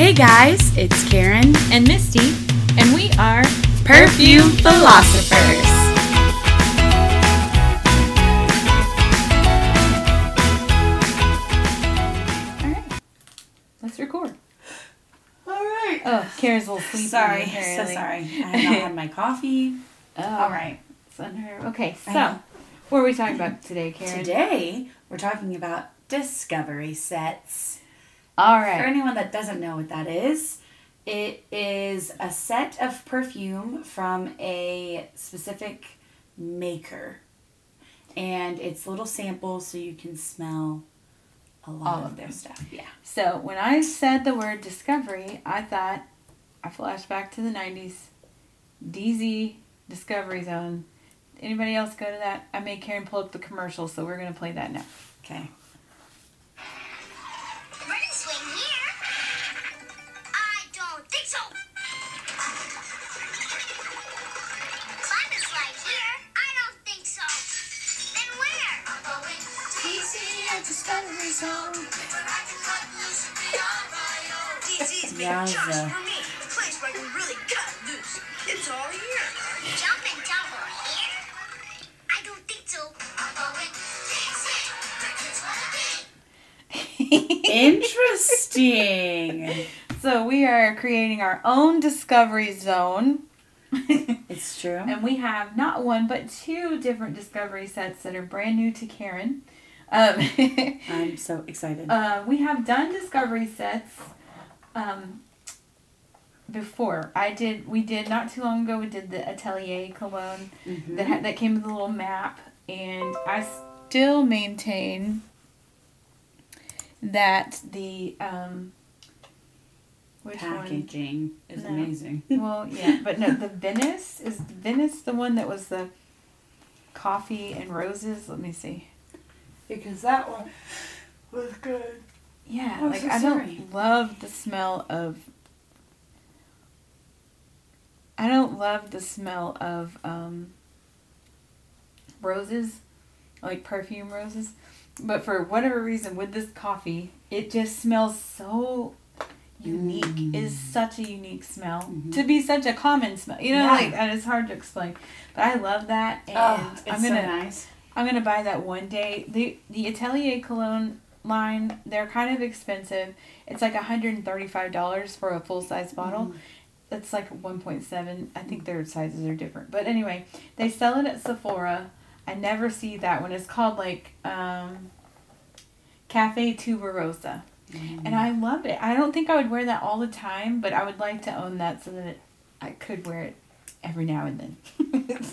Hey guys, it's Karen and Misty, and we are Perfume Philosophers. All right, let's record. All right. Oh, Karen's a little sleepy. sorry, so sorry. I have not had my coffee. Oh, All right. It's under. Okay, so what are we talking about today, Karen? Today we're talking about discovery sets. All For anyone that doesn't know what that is, it is a set of perfume from a specific maker. And it's little samples so you can smell a lot All of of their stuff. Yeah. So when I said the word discovery, I thought I flashed back to the '90s. DZ Discovery Zone. Anybody else go to that? I made Karen pull up the commercial, so we're gonna play that now. Okay. Going Interesting. So we are creating our own discovery zone. it's true. And we have not one but two different discovery sets that are brand new to Karen. Um, I'm so excited. uh, we have done discovery sets um, before. I did. We did not too long ago. We did the Atelier cologne Mhm. that that came with a little map, and I still maintain that the um, which one? Packaging is No. amazing. Well, yeah, but no, the Venice is Venice the one that was the coffee and roses. Let me see. Because that one was good. Yeah, Oh, I'm like so I sorry. don't love the smell of. I don't love the smell of um, roses, like perfume roses, but for whatever reason, with this coffee, it just smells so unique. Mm. Is such a unique smell Mhm. to be such a common smell. You know, Yeah. like and it's hard to explain, but I love that, and Oh, it's I'm so gonna nice. I'm gonna buy that one day. the The Atelier cologne line, they're kind of expensive. It's like hundred and thirty five dollars for a full size bottle. Mhm. It's like one point seven. I think their sizes are different, but anyway, they sell it at Sephora. I never see that one. It's called like um, Cafe Tuberosa, Mm. and I love it. I don't think I would wear that all the time, but I would like to own that so that it, I could wear it every now and then.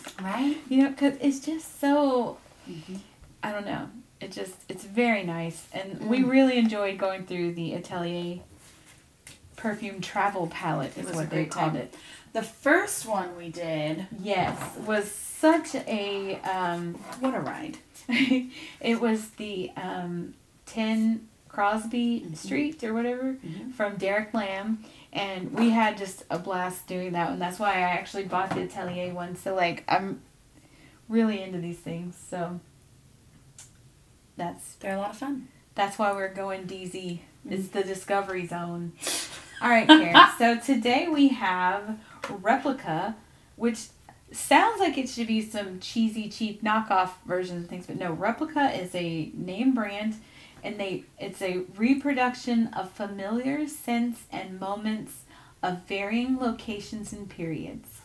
Right? You know, because it's just so, Mhm. I don't know. It just, it's very nice. And we Mm. really enjoyed going through the Atelier perfume travel palette, is what they called time. it. The first one we did, Yes, was such a, um, what a ride. it was the um, 10 Crosby Mhm. Street or whatever Mhm. from Derek Lam. And we had just a blast doing that one. That's why I actually bought the Atelier one. So, like, I'm really into these things. So, that's They're a lot of fun. that's why we're going DZ. Mm-hmm. It's the Discovery Zone. All right, Karen. so today we have Replica, which sounds like it should be some cheesy, cheap knockoff versions of things, but no. Replica is a name brand, and they it's a reproduction of familiar scents and moments of varying locations and periods.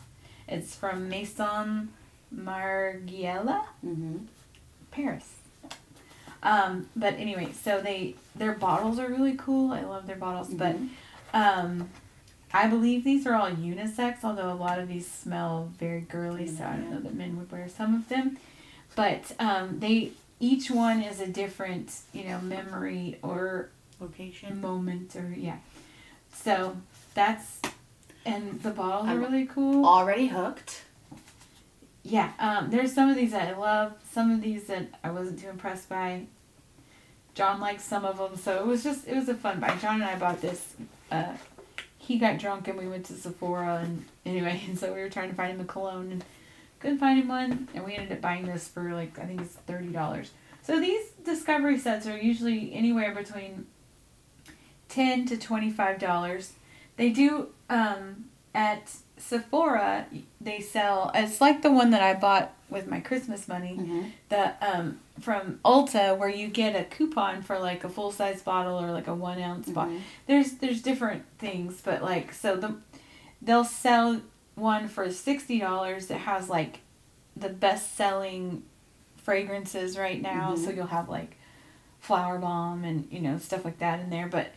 It's from Maison Margiela. Mm-hmm. Paris. Um, but anyway, so they their bottles are really cool. I love their bottles, but um, I believe these are all unisex. Although a lot of these smell very girly, so I don't know that men would wear some of them. But um, they each one is a different, you know, memory or Location. moment or yeah. So that's and the bottles are I'm really cool. Already hooked. Yeah, um, there's some of these that I love, some of these that I wasn't too impressed by. John likes some of them, so it was just it was a fun buy. John and I bought this. Uh, he got drunk and we went to Sephora and anyway, and so we were trying to find him a cologne and couldn't find him one, and we ended up buying this for like I think it's thirty dollars. So these discovery sets are usually anywhere between ten to twenty five dollars. They do um, at Sephora. They sell. It's like the one that I bought with my Christmas money. Mhm. The um, from Ulta, where you get a coupon for like a full size bottle or like a one ounce bottle. Mhm. There's there's different things, but like so the they'll sell one for sixty dollars that has like the best selling fragrances right now. Mhm. So you'll have like Flowerbomb and you know stuff like that in there, but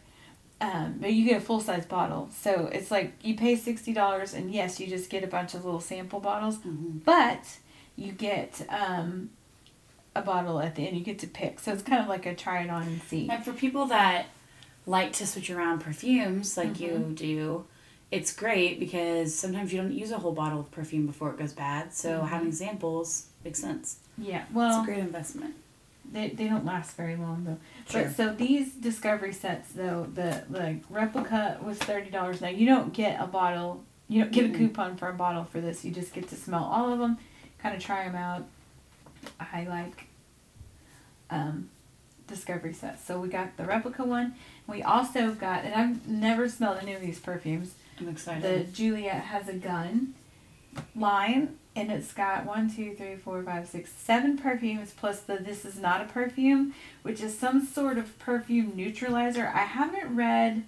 um, but you get a full size bottle. So it's like you pay sixty dollars, and yes, you just get a bunch of little sample bottles, Mhm. but you get um, a bottle at the end. You get to pick, so it's kind of like a try it on and see. And for people that like to switch around perfumes like you Mm-hmm. do, it's great because sometimes you don't use a whole bottle of perfume before it goes bad. So Mhm. having samples makes sense. Yeah, well, It's a great investment. They, they don't last very long though. Sure. But so these discovery sets though, the the replica was thirty dollars. Now you don't get a bottle, you don't get Mhm. a coupon for a bottle for this. You just get to smell all of them, kind of try them out. I like um, discovery sets. So we got the replica one. We also got, and I've never smelled any of these perfumes. I'm excited. The. Juliette Has a Gun line, and it's got one, two, three, four, five, six, seven perfumes plus the This Is Not a Perfume, which is some sort of perfume neutralizer. I haven't read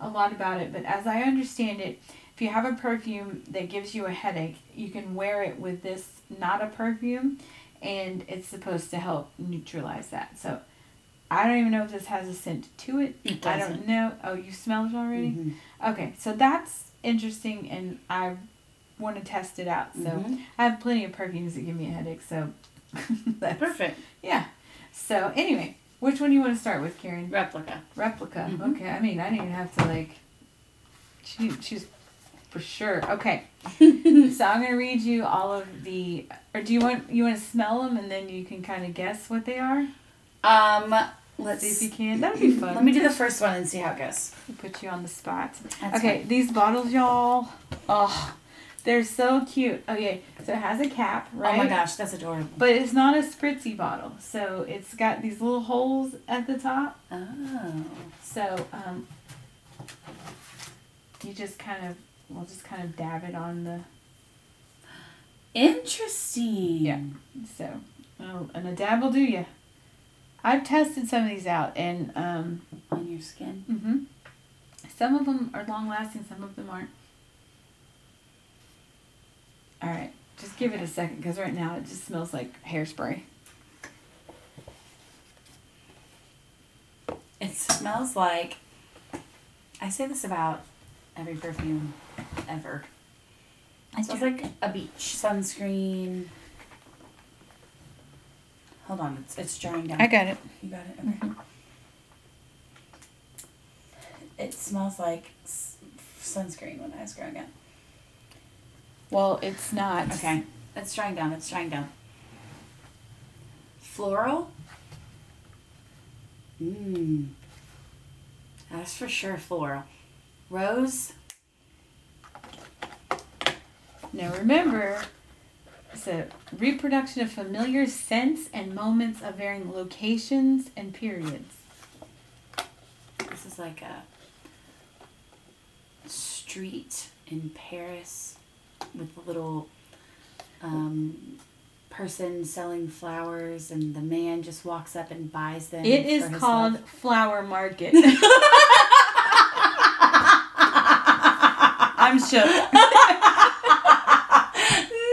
a lot about it, but as I understand it, if you have a perfume that gives you a headache, you can wear it with this not a perfume, and it's supposed to help neutralize that. So. I don't even know if this has a scent to it. It I don't know. Oh, you smelled it already? Mhm. Okay, so that's interesting, and I want to test it out. So Mhm. I have plenty of perfumes that give me a headache. So that's Perfect. Yeah. So anyway, which one do you want to start with, Karen? Replica. Replica. Mhm. Okay. I mean, I didn't even have to like choose, choose for sure. Okay. so I'm gonna read you all of the. Or do you want you want to smell them and then you can kind of guess what they are? Um, let's See if you can. That would be fun. Let me do the first one and see how it goes. put you on the spot. That's okay, fine. these bottles, y'all. Oh, they're so cute. Okay, so it has a cap, right? Oh my gosh, that's adorable. But it's not a spritzy bottle, so it's got these little holes at the top. Oh. So um, you just kind of, we'll just kind of dab it on the. Interesting. Yeah. So, oh, and a dab will do you. I've tested some of these out, and um, On your skin. hmm some of them are long lasting, some of them aren't. All right, just give it a second because right now it just smells like hairspray. It smells like. I say this about every perfume ever. It smells like a beach sunscreen. Hold on, it's it's drying down. I got it. You got it. Okay. Mm-hmm. It smells like s- sunscreen when I was growing up. Well, it's not. Okay, it's drying down. It's drying down. Floral. Mmm. That's for sure floral. Rose. Now remember, it's a reproduction of familiar scents and moments of varying locations and periods. This is like a street in Paris with a little um, person selling flowers, and the man just walks up and buys them. It is called love. Flower Market. I'm shook.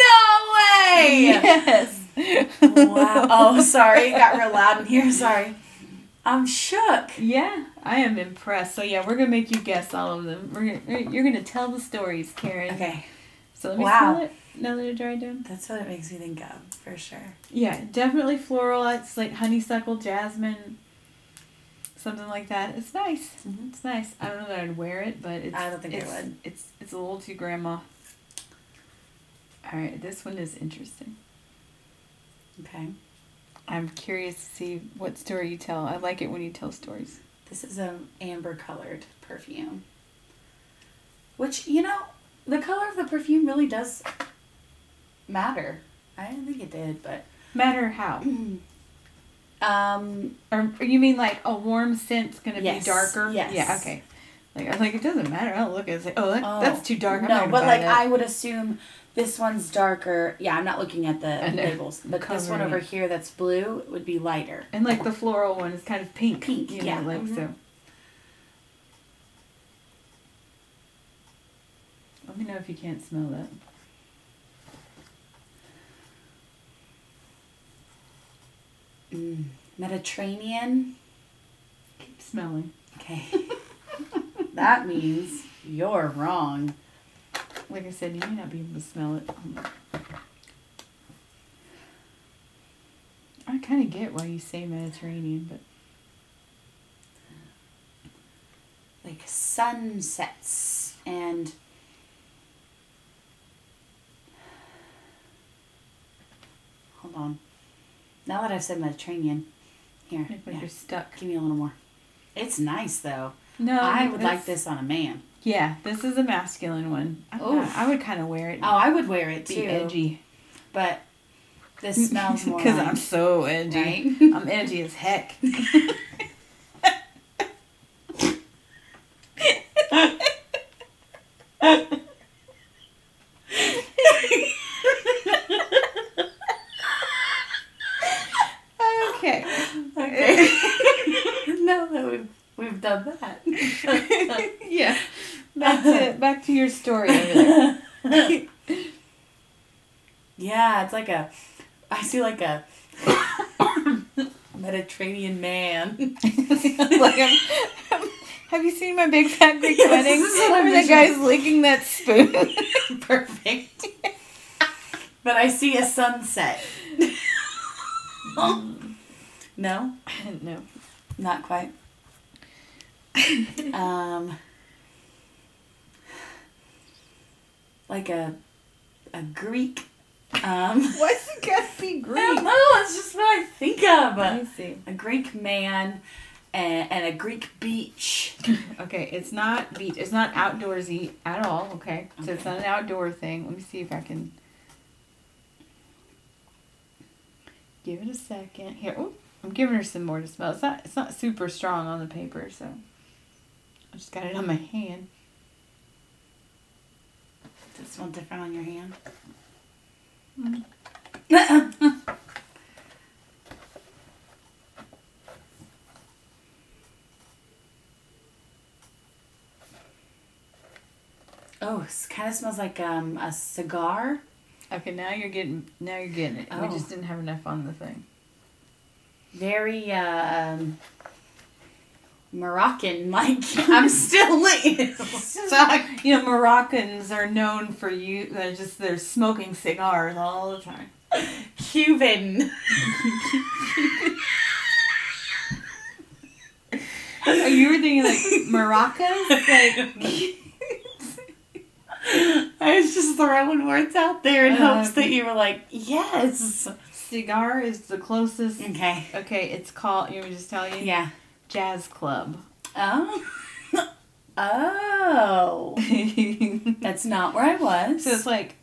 No way! Yes. wow. Oh, sorry. It got real loud in here. Sorry. I'm shook. Yeah, I am impressed. So yeah, we're gonna make you guess all of them. We're gonna, you're gonna tell the stories, Karen. Okay. So let me Wow. smell it. Now that it dried down. That's what it makes me think of, for sure. Yeah, definitely floral. It's like honeysuckle, jasmine, something like that. It's nice. Mhm. It's nice. I don't know that I'd wear it, but it's. I don't think I would. It's it's a little too grandma. All right, this one is interesting. Okay. I'm curious to see what story you tell. I like it when you tell stories. This is an amber colored perfume. Which, you know, the color of the perfume really does matter. I didn't think it did, but Matter how. Um, Or, or you mean like a warm scent's gonna Yes, be darker? yes. Yeah. Okay. Like I was like, it doesn't matter. I'll look at it. It's like, oh, that, oh, that's too dark. I'm no, but like that. I would assume this one's darker. Yeah, I'm not looking at the labels, but this one over here that's blue would be lighter. And like the floral one is kind of pink. Pink, you know, yeah, Like mhm. so. Let me know if you can't smell that. Mm. Mediterranean. Keep smelling. Okay. that means you're wrong. Like I said, you may not be able to smell it. I kind of get why you say Mediterranean, but Like sunsets and Now that I've said Mediterranean, here, like yeah, you're stuck. give me a little more. It's nice though. No, I would like this on a man. Yeah, this is a masculine one. Oof. I would kind of wear it. Oh, I would wear it be too. edgy. But this smells more Because like, I'm so edgy. right? I'm edgy as heck. okay. Okay. now that we've we've done that. yeah. Back to back to your story over there. yeah, it's like a I see like a Mediterranean man. like I'm, have you seen my big fat Greek Yes, wedding this is what I'm where the guy's licking that spoon? Perfect. but I see a sunset. no, no. not quite. um, like a a Greek. Um, Why's it gotta be I Greek? don't know. It's just what I think of. Let me see. A Greek man and, and a Greek beach. Okay, it's not beach. It's not outdoorsy at all. Okay, so it's not an outdoor thing. Let me see if I can give it a second. Here, ooh, I'm giving her some more to smell. It's not. It's not super strong on the paper, so I just got it on my hand. Does it smell different on your hand? oh, it kind of smells like um, a cigar. Okay, now you're getting. Now you're getting it. We Oh. just didn't have enough on the thing. Very uh, um, Moroccan like. I'm still lit. Stuck. You know, Moroccans are known for you. They're just they're smoking cigars all the time. Cuban. Oh, you were thinking like maracas, like. I was just throwing words out there in Uh, hopes that you were like, yes. Cigar is the closest. Okay. Okay, it's called. You want me to just tell you? Yeah. Jazz Club. Oh. oh. That's not where I was. So it's like,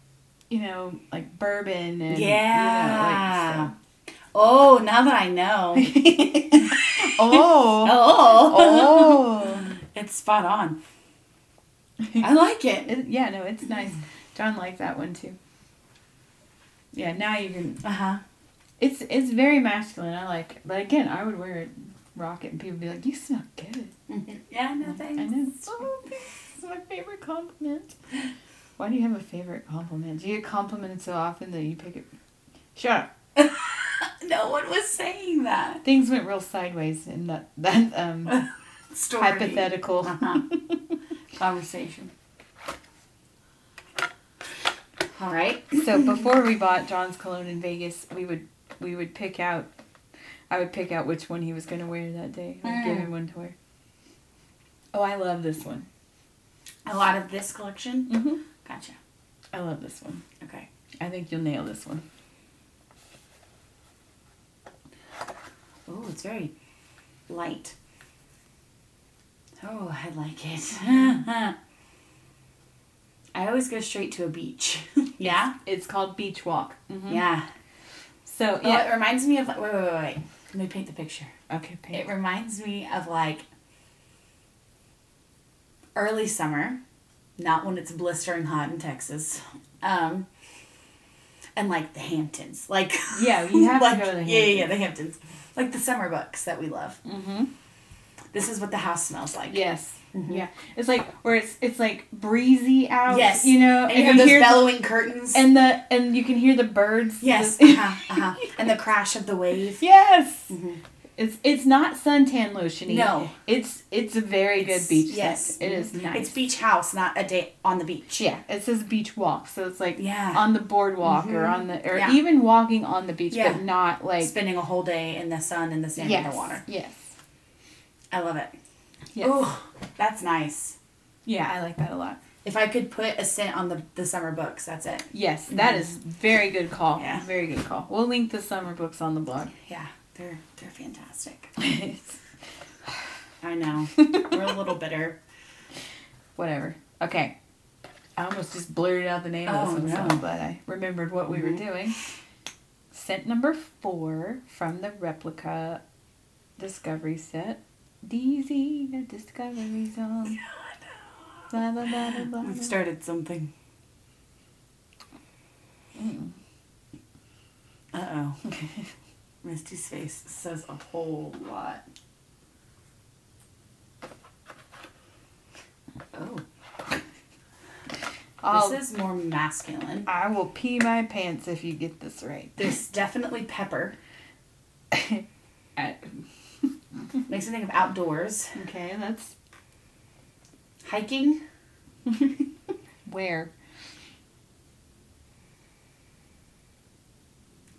you know, like bourbon and yeah. oh, now that I know. Like, oh. oh. Oh. It's spot on. I like it. It- yeah, no, it's nice. John liked that one too. Yeah, now you can. Uh huh. It's it's very masculine. I like it, but again, I would wear it, rock it, and people be like, "You smell good." Yeah, no thanks. I know. Oh, it's my favorite compliment. Why do you have a favorite compliment? Do you get complimented so often that you pick it? Shut up. no one was saying that. Things went real sideways in that that um Story. hypothetical. Uh-huh. Conversation. All right. so before we bought John's cologne in Vegas, we would we would pick out. I would pick out which one he was going to wear that day. I'd give Mm. him one to wear. Oh, I love this one. A lot of this collection. Mm-hmm. Gotcha. I love this one. Okay. I think you'll nail this one. Oh, it's very light. Oh, I like it. I always go straight to a beach. yeah? It's called Beach Walk. Mhm. Yeah. So Oh, yeah, it reminds me of. Wait, wait, wait, wait. Let me paint the picture. Okay, paint. It reminds me of like early summer, not when it's blistering hot in Texas. Um, and like the Hamptons, like Yeah, you have to go to the yeah, yeah, yeah, the Hamptons, like the summer books that we love. Mm-hmm. This is what the house smells like. Yes. Mhm. Yeah. It's like where it's it's like breezy out. Yes. You know, and you have those hear the- bellowing curtains. and the and you can hear the birds. yes, The- uh-huh, uh-huh. and the crash of the wave. yes. Mhm. It's it's not suntan lotiony. No. It's it's a very It's- good beach. yes. scent. It is nice. It's beach house, not a day on the beach. Yeah, it says beach walk, so it's like Yeah. on the boardwalk or Mhm. on the or Yeah. even walking on the beach, Yeah. but not like Spending a whole day in the sun and the sand yes, and the water. Yes. I love it. Yes. Oh, that's nice. Yeah, I like that a lot. If I could put a scent on the, the summer books, that's it. Yes, that is very good call. Yeah. Very good call. We'll link the summer books on the blog. Yeah, they're they're fantastic. I know. We're a little bitter. Whatever. Okay. I almost just blurted out the name of Oh, this one, no. I'm I remembered what we were Mhm. doing. Scent number four from the replica Discovery set. DZ, the Discovery Zone. Blah, blah, blah, blah, blah, We've started something. Mm. Uh oh. Misty's face says a whole lot. Oh, I'll, this is more masculine. I will pee my pants if you get this right. There's definitely pepper. Uh, Makes me think of outdoors. okay, that's Hiking. where.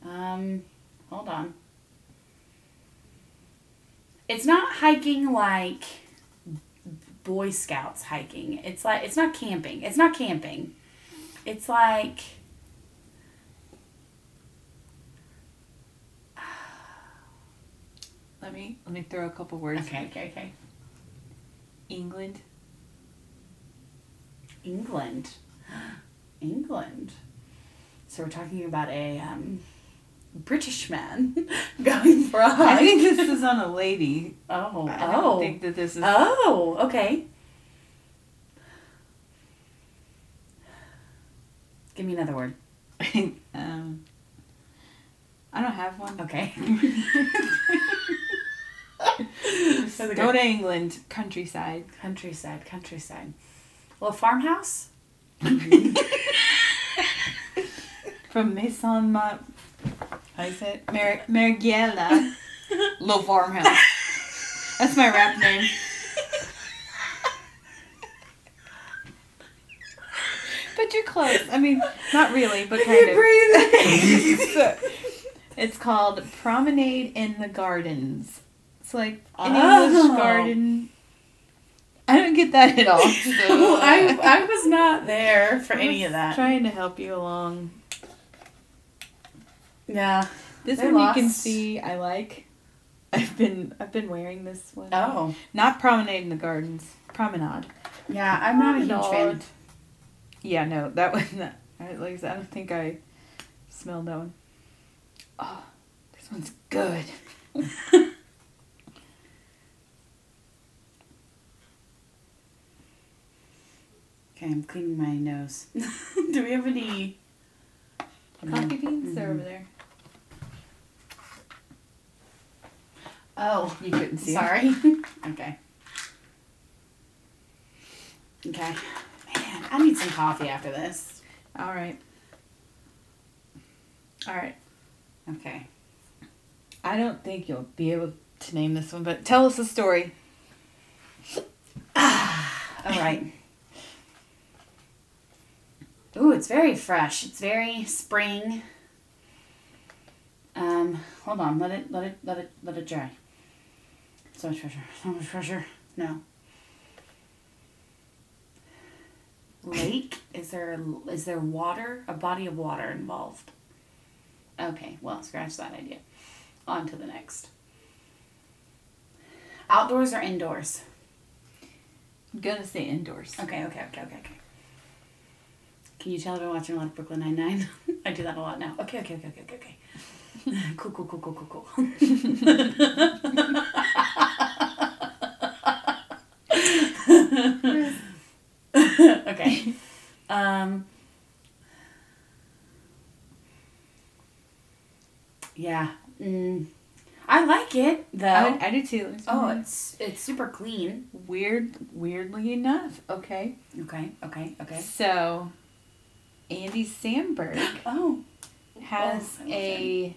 Um, hold on. It's not hiking like Boy Scouts hiking. It's like it's not camping. It's not camping. It's like Let me let me throw a couple words. okay, okay, okay. England. England. England. So we're talking about a um, British man going for a I hike. think this is on a lady. oh, I don't oh, think that this is. oh, okay. Give me another word. um, I don't have one. Okay. Go to England, countryside. Countryside, countryside. Well, farmhouse? Mm-hmm. From Maison Ma. How is it? Mar- Margiela. Little farmhouse. That's my rap name. But you're close. I mean, not really, but kind of. So, it's called Promenade in the Gardens. It's like an Oh. English garden. I don't get that at all. so I, I was not there for any of that. Trying to help you along. Yeah. This one you can see I like. I've been I've been wearing this one. Oh. Not promenade in the gardens. Promenade. Yeah, I'm not a huge fan. Promenade. Yeah, no, that one. That, I, like I don't think I smelled that one. Oh, this one's good. Okay, I'm cleaning my nose. Do we have any? Coffee beans, they're Mhm. over there. Oh, You couldn't see. sorry. okay. Okay. Man, I need some coffee after this. All right. All right. Okay. I don't think you'll be able to name this one, but tell us a story. All right. Ooh, it's very fresh. It's very spring. Um, hold on. Let it let it let it let it dry. So much pressure. So much pressure. No. Lake? Is there is there water? A body of water involved? Okay, well, scratch that idea. On to the next. Outdoors or indoors? I'm gonna say indoors. Okay, okay, okay, okay, okay. Can you tell I've been watching a lot of Brooklyn Nine Nine? I do that a lot now. Okay, okay, okay, okay, okay, okay. Cool, cool, cool, cool, cool, cool. okay. Um. Yeah. Mm, I like it though. I, I do too. oh, it's it's super clean. weird. Weirdly enough, okay. Okay. Okay. Okay. So, Andy Samberg Oh. has Oh, a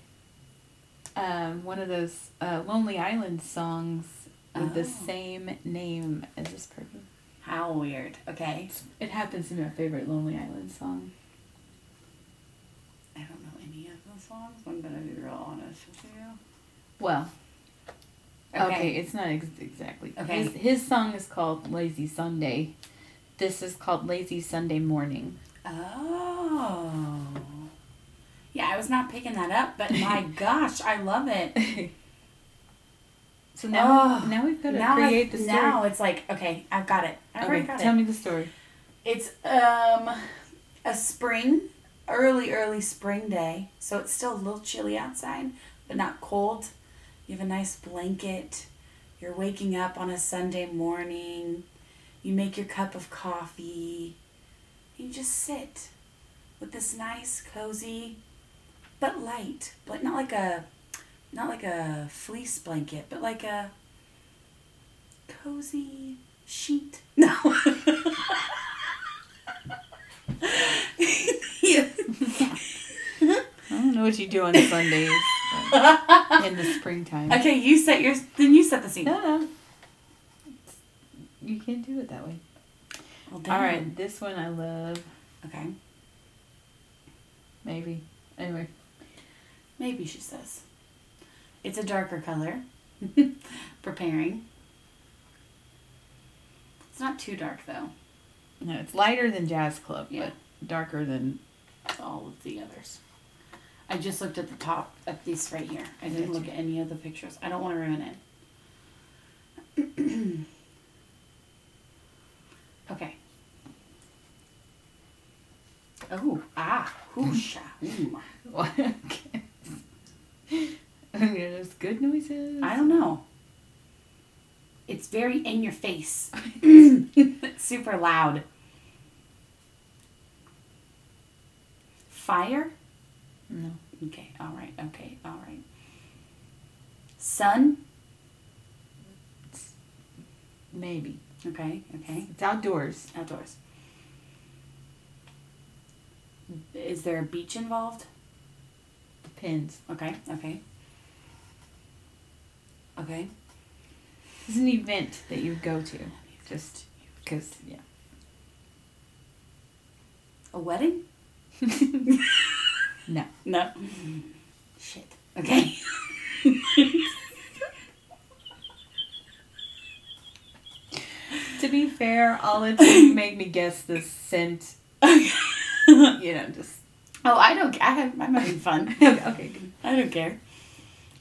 um, one of those uh, Lonely Island songs with the Oh. same name as this perfume. How weird. Okay. It happens to be my favorite Lonely Island song. I don't know any of the songs. I'm gonna be real honest with you. Well, okay, it's not ex- exactly. Okay. His, his song is called Lazy Sunday. This is called Lazy Sunday Morning. Oh. Yeah, I was not picking that up, but my gosh, I love it. So now, Oh, now we've got to now create I- the story. Now it's like, okay, I've got it. I've okay, got tell it. me the story. It's um a spring, early, early spring day. So it's still a little chilly outside, but not cold. You have a nice blanket. You're waking up on a Sunday morning. You make your cup of coffee. You just sit with this nice, cozy, but light, but not like a not like a fleece blanket, but like a cozy sheet. No. I don't know what you do on Sundays in the springtime. Okay, you set your then you set the scene. No, no. You can't do it that way. Well, All right, this one I love. Okay. Maybe. Anyway. Maybe she says. It's a darker color. Preparing. It's not too dark though. No, it's lighter than Jazz Club, Yeah. but darker than. All of the others. I just looked at the top at this right here. I didn't look at any of the pictures. I don't want to ruin it. okay. Oh, ah, whoosha. mm. What? okay. Okay, those good noises. I don't know. It's very in your face. super loud. Fire? No. Okay, all right, okay, all right. Sun? Maybe. Okay, okay. It's outdoors. Outdoors. Is there a beach involved? Depends. Okay, okay. Okay. It's an event that you go to. Just because, yeah. A wedding? No. No. Shit. Okay. To be fair, all it made me guess the scent. You know, just. Oh, I don't. I have, I'm having fun. okay, good. I don't care.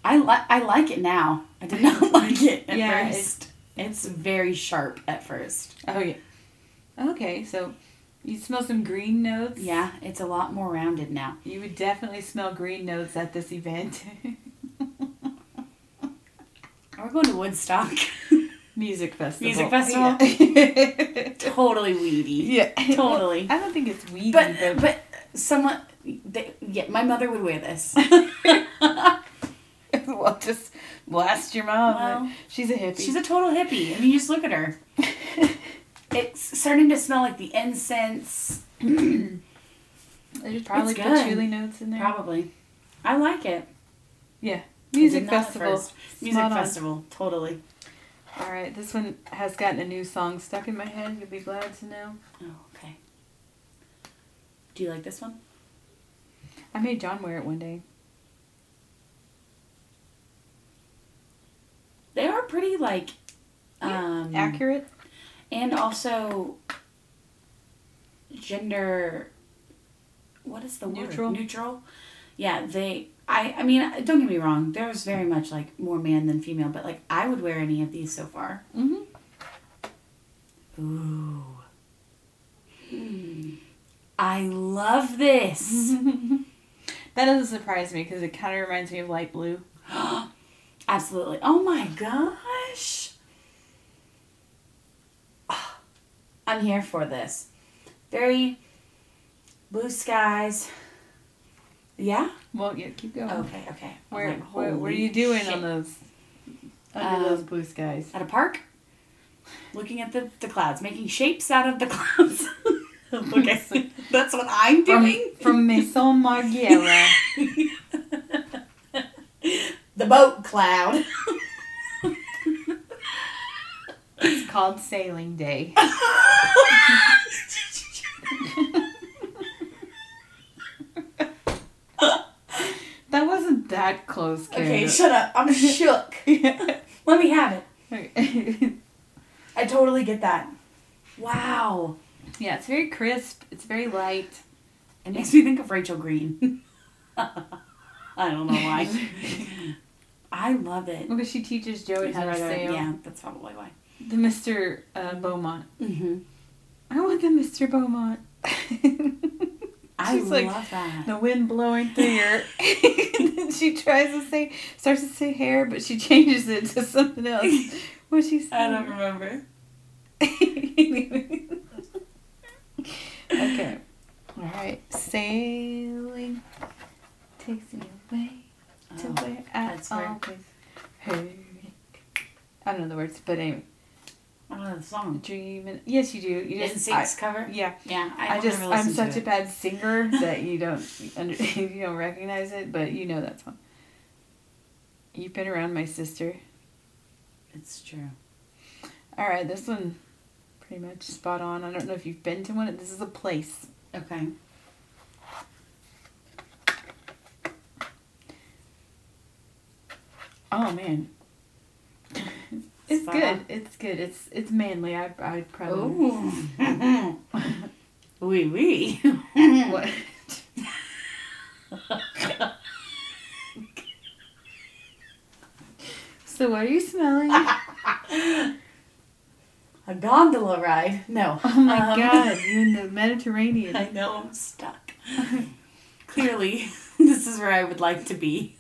I like. I like it now. I did not like it at Yeah, first. It's very sharp at first. Oh, yeah. Okay, so you smell some green notes? Yeah, it's a lot more rounded now. You would definitely smell green notes at this event. We're going to Woodstock. Music festival. Music festival? Yeah. totally weedy. yeah. Totally. I don't think it's weedy, But but, but someone. They, yeah, my mother would wear this. well, just blast your mom. Well, She's a hippie. She's a total hippie. I mean, you just look at her. It's starting to smell like the incense. There's probably It's patchouli notes in there. Probably. I like it. Yeah. Music did not at festival. Music on. festival. Totally. All right, this one has gotten a new song stuck in my head. You'll be glad to know. Oh, okay. Do you like this one? I made John wear it one day. They are pretty like um Accurate. and also gender what is the Neutral? word? Neutral. Yeah, they I I mean, don't get me wrong. There's very much like more man than female, but like I would wear any of these so far. Mm-hmm. Ooh. Hmm. I love this. That doesn't surprise me because it kind of reminds me of light blue. Absolutely. Oh my gosh. I'm here for this. Very blue skies. Yeah? Well, yeah, keep going. Okay, okay. Where, like, what, what are you doing shit. on those under those Um, blue skies? At a park? Looking at the, the clouds, making shapes out of the clouds. okay. That's what I'm From, doing. from Maison Margiela. the boat cloud. it's called Sailing Day. That wasn't that close, okay, shut up. I'm shook. Let me have it. I totally get that. Wow. yeah, it's very crisp. It's very light. It makes me think of Rachel Green. I don't know why. I love it. Because she teaches Joey how to sail. Yeah, that's probably why. The Mr. Uh, Beaumont. Mm-hmm. I want the Mr. Beaumont. I She's love like, that. the wind blowing through your. and then she tries to say, starts to say hair, but she changes it to something else. What she say? I don't remember. okay. All right. Sailing takes me away to Oh, where I always heard. I don't know the words, but anyway, I don't know the song. dreaming. Yes, you do. You just. I, NSYNC's cover? yeah. Yeah, I, I, just I'm such a bad singer that you don't under, you don't recognize it, but you know that song. You've been around my sister. It's true. All right, this one pretty much spot on. I don't know if you've been to one. This is a place. Okay. Oh man. It's good. It's good. It's it's manly. I I probably Ooh. Wee wee. what So what are you smelling? A gondola ride? No. Oh my Um, god, you're in the Mediterranean. I know I'm stuck. Clearly, this is where I would like to be.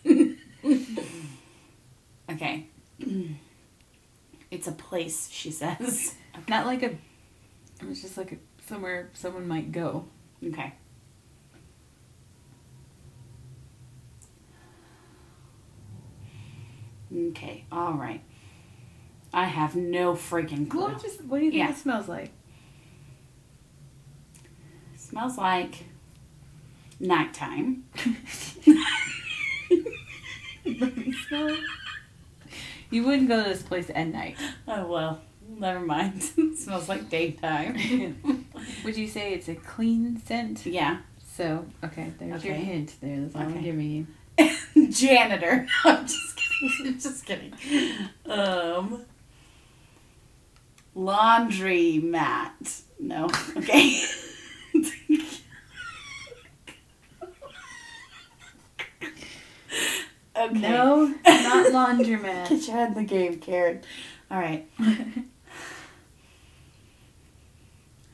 okay. It's a place, she says. Not like a. It's just like a, somewhere someone might go. Okay. Okay, all right. I have no freaking clue. Well, just what do you think Yeah. it smells like? smells like nighttime. Let me smell it. You wouldn't go to this place at night. Oh well, never mind. smells like daytime. Would you say it's a clean scent? yeah. So okay, there's your hint. There, that's all I'm Okay. giving you. Janitor. I'm just kidding. just kidding. Um. Laundry mat. No. Okay. okay. No, laundromat. Get your head in the game, Karen. All right.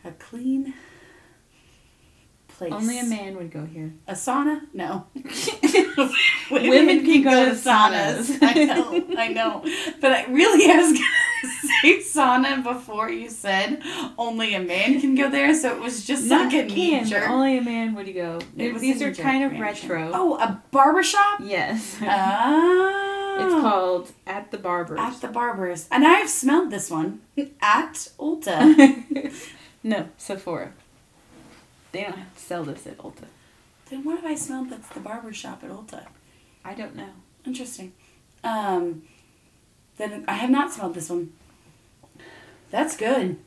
A clean place. Only a man would go here. A sauna? No. Women can go to saunas. I know, I know. But I really I was gonna say sauna before you said only a man can go there, so it was just Not like a can, only a man would go. It These are kind of retro. Oh, a barbershop? Yes. Oh. It's called At the Barber's. At the barber's. And I've smelled this one at Ulta. no, Sephora. They don't have to sell this at Ulta. then what have I smelled that's the barber shop at Ulta? I don't know. Interesting. Um, then I have not smelled this one. That's good.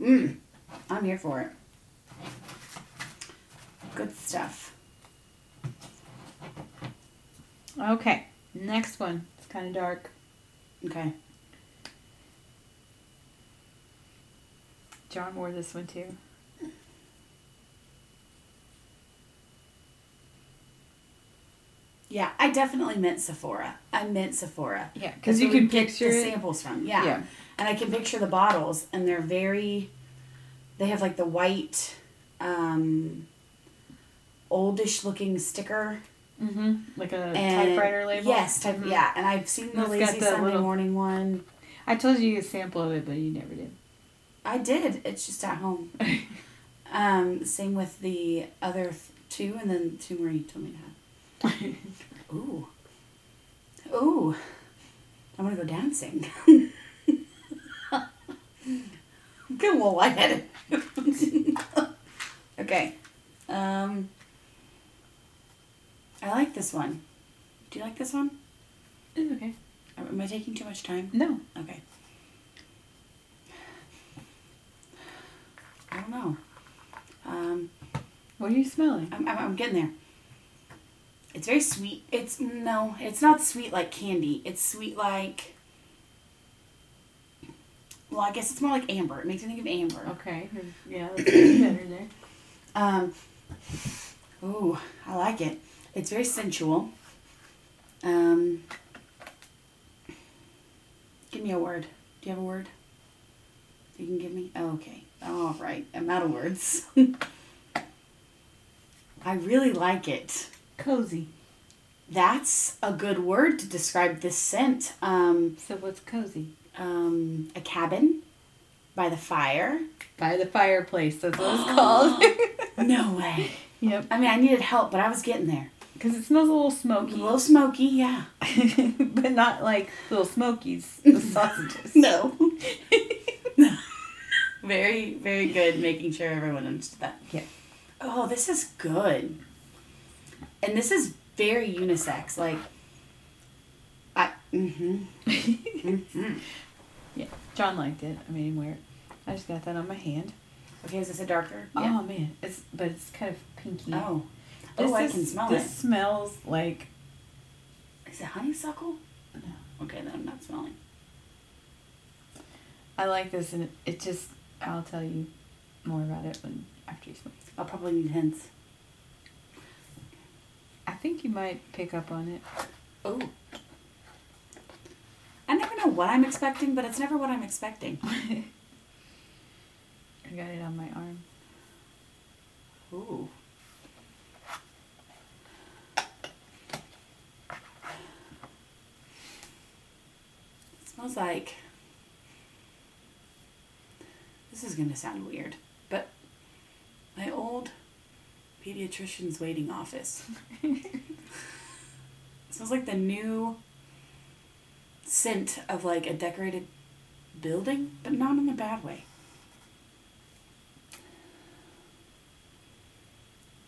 Mmm. I'm here for it. Good stuff. Okay, next one. It's kind of dark. Okay. John wore this one too. Yeah, I definitely meant Sephora. I meant Sephora. Yeah, because you can picture the samples from. Yeah. Yeah. And I can picture the bottles, and they're very. They have like the white, um, oldish looking sticker. Mm-hmm. Like a And typewriter label. Yes, type, Mhm. yeah. And I've seen the It's lazy the Sunday little- morning one. I told you you could sample of it, but you never did. I did. It's just at home. Um, same with the other th- two, and then two more you told me to have. Ooh. Ooh. I want to go dancing. Get a little lightheaded. okay. Um, I like this one. Do you like this one? it's okay. Am I taking too much time? No. Okay. I don't know. Um, What are you smelling? I'm, I'm, I'm getting there. It's very sweet. It's no, it's not sweet like candy. It's sweet like. Well, I guess it's more like amber. It makes me think of amber. Okay. Yeah, that's better there. Um. Ooh, I like it. It's very sensual. Um. Give me a word. Do you have a word? You can give me. Oh, okay. All right. I'm out of words. I really like it. Cozy. That's a good word to describe this scent. Um, So what's cozy? um, a cabin by the fire. By the fireplace. That's what it's called. No way. yep. I mean, I needed help, but I was getting there. Because it smells a little smoky. A little smoky, yeah. but not like little smokies. The sausages. No. very, very good making sure everyone understood that. Yeah. Oh, this is good. And this is very unisex. Like, I, mm-hmm. mm-hmm. Yeah. John liked it. I made him wear it. I just got that on my hand. Okay, is this a darker? Oh man, it's but it's kind of pinky. Oh. Oh, this oh, I is- can smell this it. smells like Is it honeysuckle? No. Okay, then I'm not smelling. I like this, and it, just I'll tell you more about it when after you smell. I'll probably need hints. I think you might pick up on it. Oh. I never know what I'm expecting, but it's never what I'm expecting. I got it on my arm. Ooh. It smells like. This is gonna sound weird, but my old pediatrician's waiting office. smells like the new scent of like a decorated building, but not in a bad way.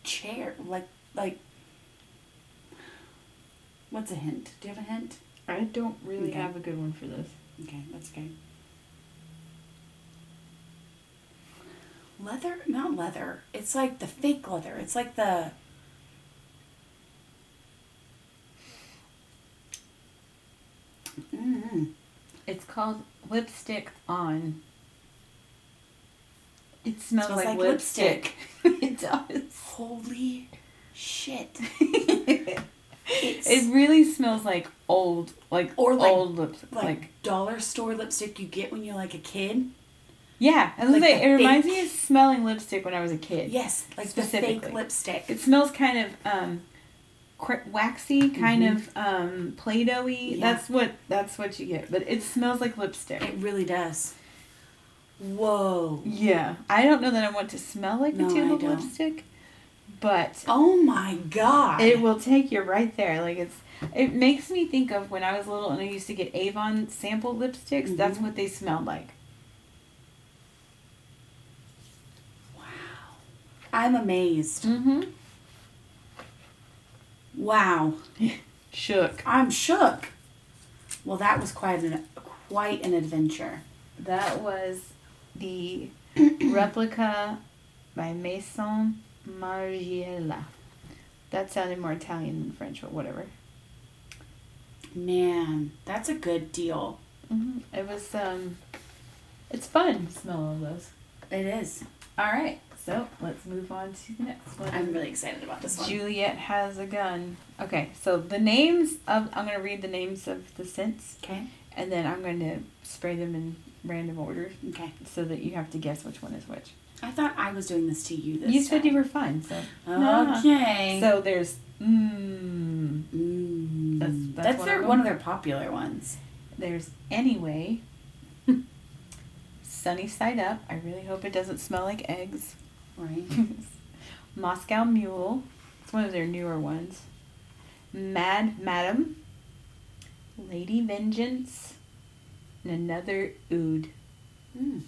chair like like what's a hint do you have a hint I don't really Okay. have a good one for this. okay that's okay leather not leather it's like the fake leather it's like the mm It's called lipstick on. It smells, Smells like, like lipstick. it does. holy shit it's It really smells like old, like Or like- old lipstick. like, Like, dollar store lipstick you get when you're like a kid yeah, I like say it reminds me of smelling lipstick when I was a kid. yes like the fake Specifically. lipstick It smells kind of um, waxy, kind of um, play-dohy. Mm-hmm. Yeah. That's what that's what you get. But it smells like lipstick. it really does whoa yeah, I don't know that I want to smell like No, the tube I of don't. lipstick, but Oh my god. It will take you right there. Like it's it makes me think of when I was little and I used to get Avon sample lipsticks. That's Mhm. what they smelled like. Wow, I'm amazed. Mm-hmm. Wow. Shook. I'm shook. Well, that was quite an quite an adventure. That was the replica by Maison Margiela. That sounded more Italian than French, but whatever. Man, that's a good deal. hmm It was um, it's fun to smell all those. It is. All right, so let's move on to the next one. I'm really excited about this one. Juliette has a gun. Okay, so the names of I'm gonna read the names of the scents, Okay. and then I'm going to spray them in random order Okay. so that you have to guess which one is which. I thought I was doing this to you this you said time. you were fine, so. Okay. So there's mmm. Mm. That's- That's, that's one their of one of their popular ones. There's anyway. Sunny side up. I really hope it doesn't smell like eggs. Right. Moscow Mule. It's one of their newer ones. Mad Madam. Lady Vengeance. And another Oud. Mm.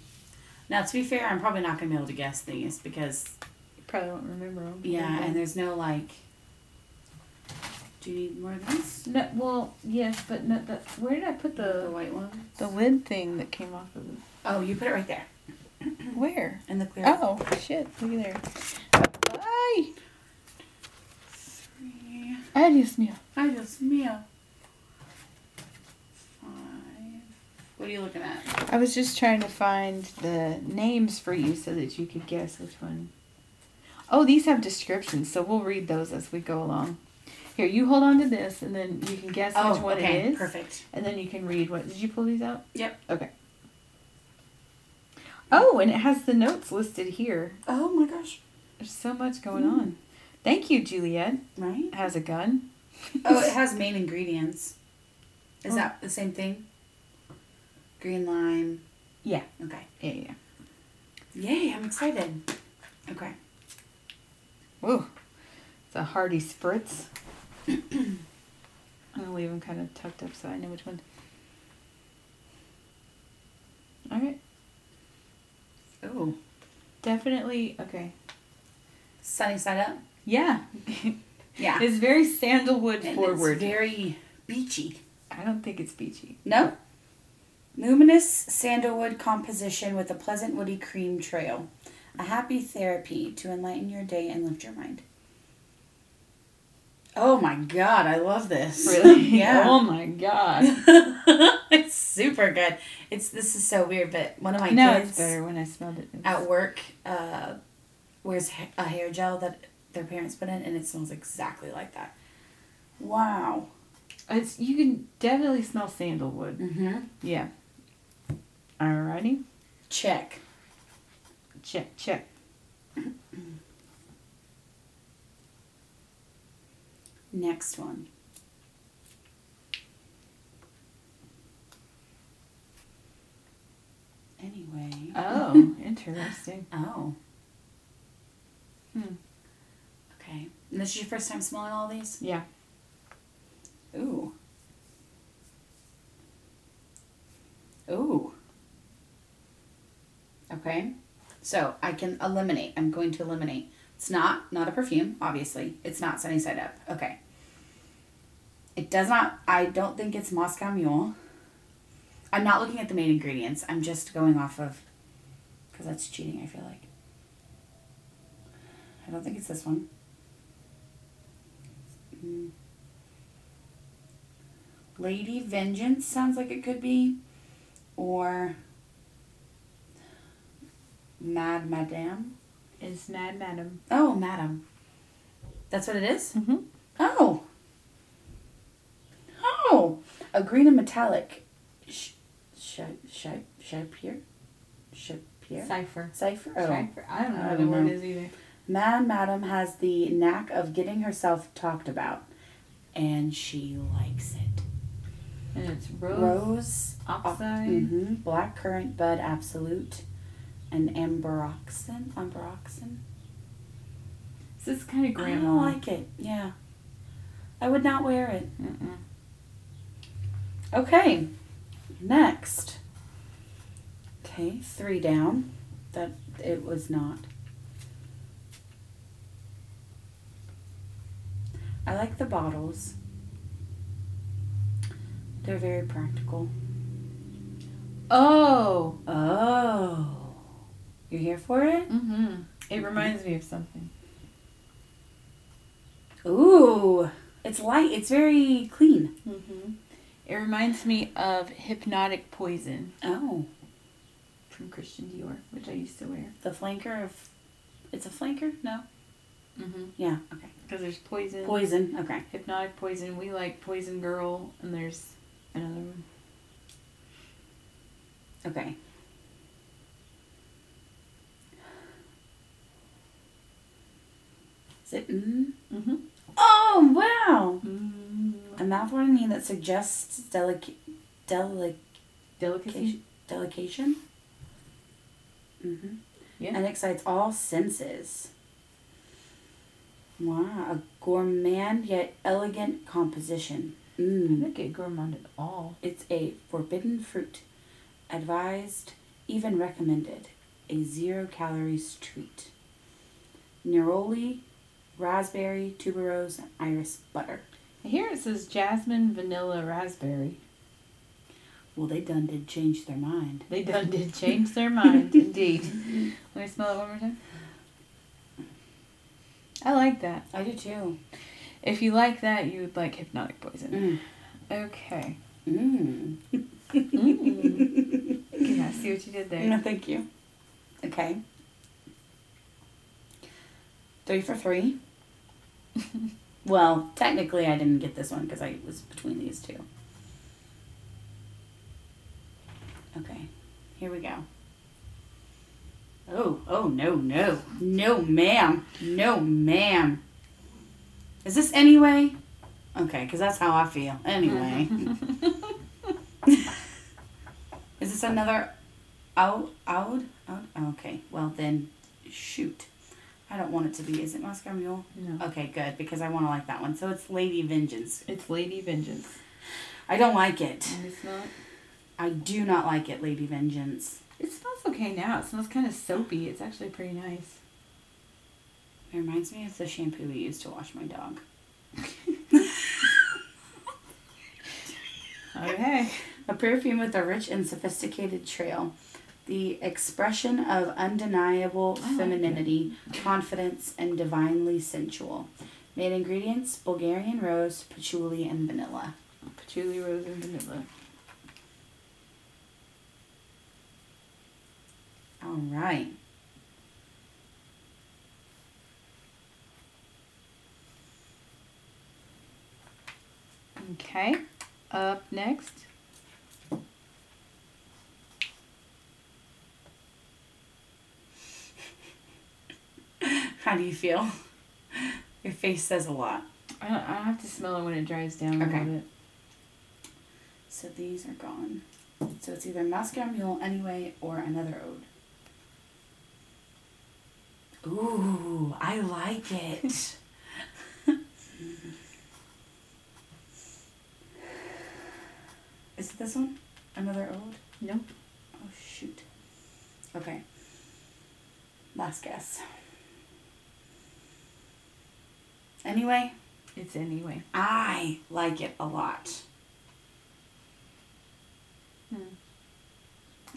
Now, to be fair, I'm probably not gonna be able to guess these because You probably won't remember them. yeah, and there's no like. Do you need more of these? No, well, yes, but no, the, where did I put The the white one? the lid thing that came off of the Oh, you put it right there Where? in the clear. Oh, shit. Look at there. Ay, Three. ay, Dios mío. Ay, What are you looking at? I was just trying to find the names for you so that you could guess which one. Oh, these have descriptions, so we'll read those as we go along. Here, you hold on to this, and then you can guess oh, which one okay, it is. perfect. And then you can read what. Did you pull these out? Yep. Okay. Oh, and it has the notes listed here. Oh my gosh. There's so much going mm. on. Thank you, Juliette. Right? Has a gun. Oh, it has main ingredients. Is Oh. that the same thing? Green lime. Yeah. Okay. Yeah, yeah. Yay, I'm excited. Okay. Whoa. It's a hearty spritz. I'm gonna leave them kind of tucked up so I know which one. All right. Ooh. Definitely. Okay. Sunny side up? Yeah. Yeah. it's very sandalwood And forward. It's very beachy. I don't think it's beachy. No. Luminous sandalwood composition with a pleasant woody cream trail. A happy therapy to enlighten your day and lift your mind. Oh my god, I love this. Really? yeah. Oh my god. it's super good. It's this is so weird, but one of my no, kids it's better when I smelled it. It's- at work uh, wears a hair gel that their parents put in, and it smells exactly like that. Wow. It's you can definitely smell sandalwood. Mm-hmm. Yeah. Alrighty. Check. Check check. Next one. Anyway. Oh, interesting. Oh. Hmm. Okay. And this is your first time smelling all these? Yeah. Ooh. Ooh. Okay. So I can eliminate. I'm going to eliminate. It's not not a perfume, obviously. It's not sunny side up. Okay. It does not I don't think it's Moscow Mule. I'm not looking at the main ingredients. I'm just going off of because that's cheating, I feel like. I don't think it's this one. Mm. Lady Vengeance sounds like it could be. Or Mad Madame. It's Mad Madam. Oh, Madam. That's what it is? Mm-hmm. Oh. Oh. A green and metallic. Sh- sh- sh- Shapier? Shapier? Cipher. Cipher? Oh. Cipher. I don't know I what the word is either. Mad Madam has the knack of getting herself talked about. And she likes it. And it's rose, Rose oxide. hmm Black currant bud absolute, and amberoxan. Amberoxan. So it's kind of grandma. I don't like it. Yeah, I would not wear it. Mm-mm. Okay, next. Okay, three down. That it was not. I like the bottles. They're very practical. Oh. Oh. You're here for it? Mm-hmm. It reminds me of something. Ooh. It's light. It's very clean. Mm-hmm. It reminds me of Hypnotic Poison Oh. from Christian Dior, which I used to wear. The flanker of. It's a flanker? No? Mm-hmm. Yeah, okay. Because there's Poison. Poison. Okay. Hypnotic Poison. We like Poison Girl, and there's another one. Okay. Is it mm? Mm-hmm. Oh, wow. Mm, A mouthwatering name that suggests delic- delic- delicacy. delication. Mm-hmm. Yeah. And excites all senses. Wow, a gourmand yet elegant composition. I Mm. don't get gourmand at all. It's a forbidden fruit, advised, even recommended, a zero calories treat. Neroli, raspberry, tuberose, and iris butter. Here it says jasmine, vanilla, raspberry. Well, they done did change their mind. They done did change their mind, indeed. Let me smell it one more time. I like that. I do too. If you like that, you would like hypnotic poison. Mm. Okay. Mm. Mm. yeah, see what you did there. No, thank you. Okay. Three for three. well, technically, I didn't get this one because I was between these two. Okay, here we go. Oh, oh, no, no. No, ma'am. No, ma'am. Is this anyway? Okay, because that's how I feel. Anyway. Is this another out out out? Okay, well then, shoot. I don't want it to be. Is it Moscow Mule? No. Okay, good because I want to like that one. So it's Lady Vengeance. It's Lady Vengeance. I don't like it. And it's not. I do not like it, Lady Vengeance. It smells okay now. It smells kind of soapy. It's actually pretty nice. It reminds me of the shampoo we used to wash my dog. Okay. A perfume with a rich and sophisticated trail. The expression of undeniable femininity, confidence, and divinely sensual. Main ingredients Bulgarian rose, patchouli, and vanilla. Patchouli, rose, and vanilla. All right. Okay. Up next. How do you feel? Your face says a lot. I, don't, I have to smell it when it dries down Okay. a little bit. So these are gone. So it's either Moscow Mule anyway or another ode. Ooh, I like it. Is it this one? Another ode? Nope. Oh shoot. Okay. Last guess. Anyway, It's anyway. I like it a lot. Hmm.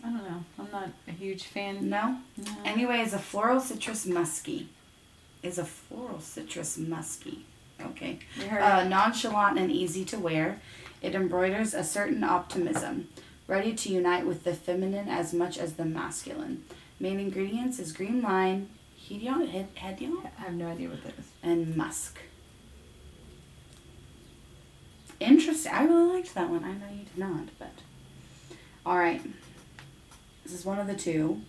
I don't know. I'm not a huge fan. No? No. Anyway, is a floral citrus musky. Is a floral citrus musky. Okay. Uh, nonchalant and easy to wear. It embroiders a certain optimism, ready to unite with the feminine as much as the masculine. Main ingredients is green lime, hedione, hed- hedione, I have no idea what that is. and musk. Interesting. I really liked that one. I know you did not, but. Alright. This is one of the two.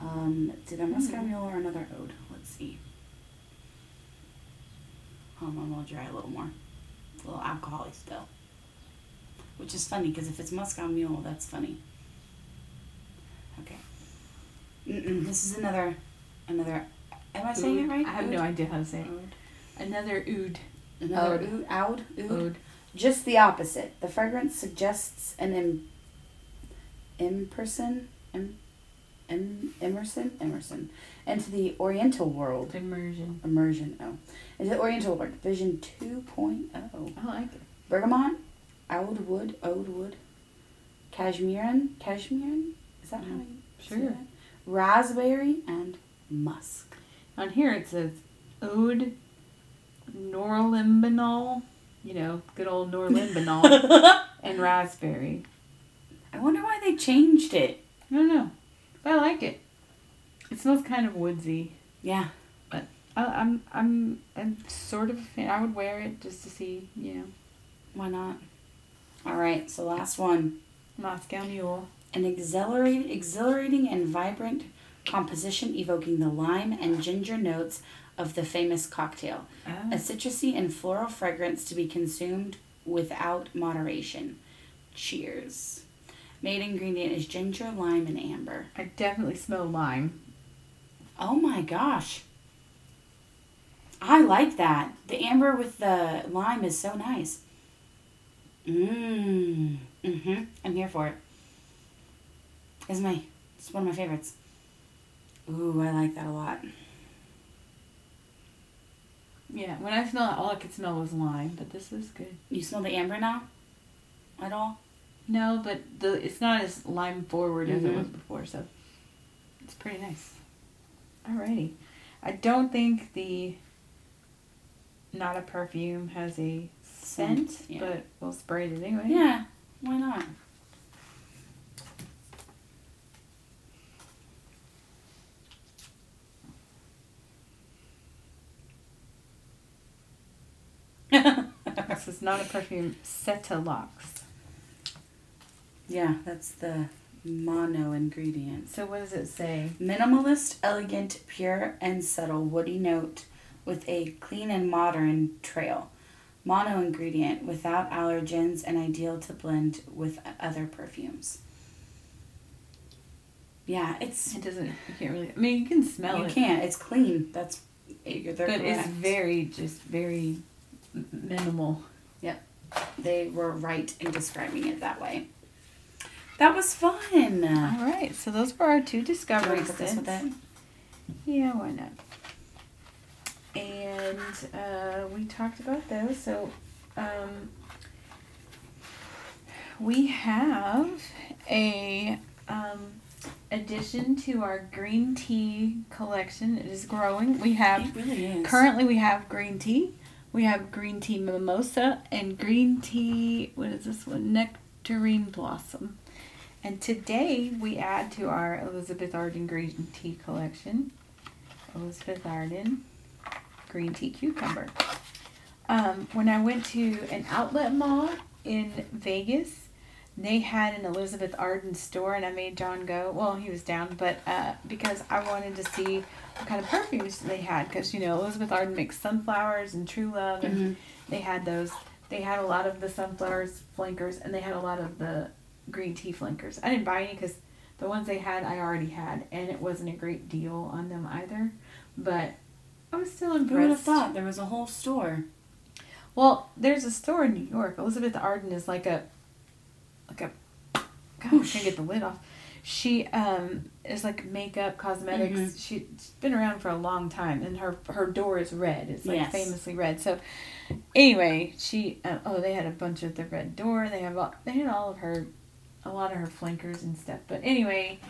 Um, either Moscow Mule or another ode. Let's see. Hold on, we'll dry a little more. It's a little alcoholic still. Which is funny because if it's Moscow Mule, that's funny. Okay. Mm-mm, this is another, another. Am I saying it right? I have Oud? no idea how to say it. Ode. Another oud. Another oud. Oud. Oud. Ode. Just the opposite. The fragrance suggests an Im- imperson, im- im- Emerson, Emerson, into the Oriental world. Immersion. Immersion. Oh, into the Oriental world. Vision 2.0. I like it. Bergamot, oud wood, oud wood, cashmerean, cashmerean. Is that how mm, you say Sure. Raspberry and musk. On here it says ode norlimbanol. You know, good old norlimbanol and raspberry. I wonder why they changed it. I don't know, but I like it. It smells kind of woodsy. Yeah. But I, I'm I'm I'm sort of a fan. I would wear it just to see, you know, Why not? All right. So last one. Moscow Mule. An exhilarating, exhilarating and vibrant composition evoking the lime and ginger notes of the famous cocktail. Oh. A citrusy and floral fragrance to be consumed without moderation. Cheers. Main ingredient is ginger, lime, and amber. I definitely smell lime. Oh my gosh. I like that. The amber with the lime is so nice. Mmm. Mm-hmm. I'm here for it. It's my it's one of my favorites. Ooh, I like that a lot. Yeah, when I smell it, all I could smell was lime, but this is good. You smell the amber now? At all? No, but the it's not as lime forward as it Mhm. was before, so it's pretty nice. Alrighty. I don't think the not a perfume has a scent, Scent, yeah. but we'll spray it anyway. Yeah, why not? this is not a perfume. Cetalox. Yeah, that's the mono ingredient. So what does it say? Minimalist, elegant, pure, and subtle woody note with a clean and modern trail. Mono ingredient without allergens and ideal to blend with other perfumes. Yeah, it's It doesn't. You can't really. I mean, you can smell you it. You can't. It's clean. That's but it's very, just very minimal. They were right in describing it that way. That was fun. All right, so those were our two Do you discovery want to put this with it? Yeah, why not? And uh, we talked about those. So um, we have a um, addition to our green tea collection. It is growing. We have It really is. currently we have green tea. We have green tea mimosa and green tea. What is this one? Nectarine blossom. And today we add to our Elizabeth Arden green tea collection. Elizabeth Arden green tea cucumber. Um, when I went to an outlet mall in Vegas, they had an Elizabeth Arden store, and I made John go. Well, he was down, but uh, because I wanted to see what kind of perfumes they had, because you know Elizabeth Arden makes sunflowers and True Love, and Mhm. they had those. They had a lot of the sunflowers flankers, and they had a lot of the green tea flankers. I didn't buy any because the ones they had I already had, and it wasn't a great deal on them either. But I was still Who would have impressed. thought there was a whole store? Well, there's a store in New York. Elizabeth Arden is like a, like a, God, I can't get the lid off. She um is like makeup, cosmetics. Mhm. She, she's been around for a long time, and her her door is red. It's like Yes. famously red. So, anyway, she uh, oh they had a bunch of the red door. They have all, they had all of her, a lot of her flankers and stuff. But anyway,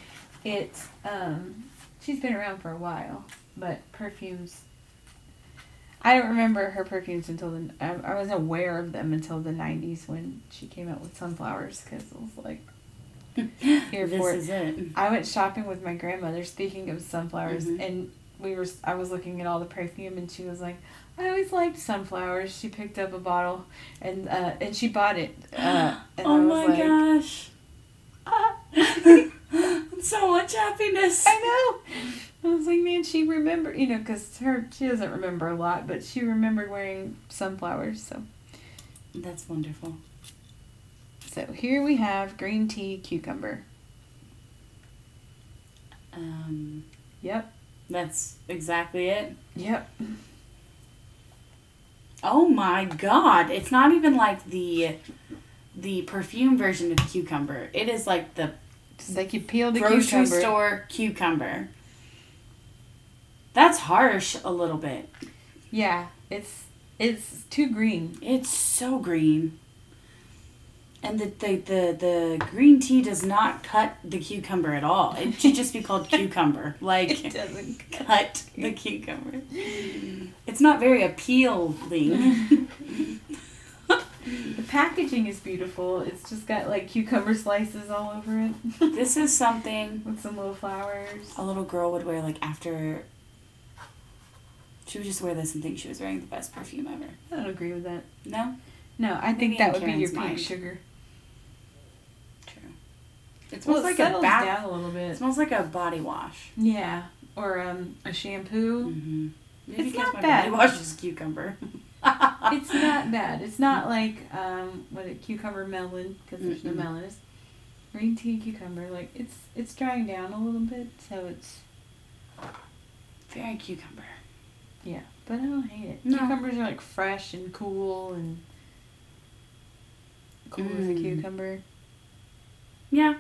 it um she's been around for a while, but perfumes. I don't remember her perfumes until the I, I wasn't aware of them until the '90s when she came out with sunflowers because it was like here this for it. is it. I went shopping with my grandmother. Speaking of sunflowers, Mhm. and we were I was looking at all the perfume, and she was like, "I always liked sunflowers." She picked up a bottle, and uh, and she bought it. Uh, and oh I was my like, gosh. "Ah." so much happiness. I know. I was like, man, she remembered, you know, because her she doesn't remember a lot, but she remembered wearing sunflowers. So, That's wonderful. so here we have green tea cucumber. Um, Yep, that's exactly it. yep. Oh my god! It's not even like the the perfume version of cucumber. It is like the Just like you peel the grocery cucumber. store cucumber. That's harsh a little bit. Yeah, it's it's too green. It's so green. And the, the, the, the green tea does not cut the cucumber at all. It should just be called cucumber. Like It doesn't. cut the cucumber. It's not very appealing. The packaging is beautiful. It's just got like cucumber slices all over it this is something with some little flowers. a little girl would wear, like, after. She would just wear this and think she was wearing the best perfume ever. I don't agree with that. No? No, I think Maybe that in would be your Karen's pink sugar. True. It Well, smells it like a bath. down a little It smells like a body wash. Yeah, or um, a shampoo. Mm-hmm. Maybe It's because not my bad. body wash is cucumber. It's not bad. It's not like um, what a cucumber melon because there's no Mm-mm. melon. It's green tea cucumber. Like it's it's drying down a little bit, so it's Very cucumber. Yeah. But I don't hate it. No. Cucumbers are like fresh and cool and cool as a Mm. cucumber. Yeah.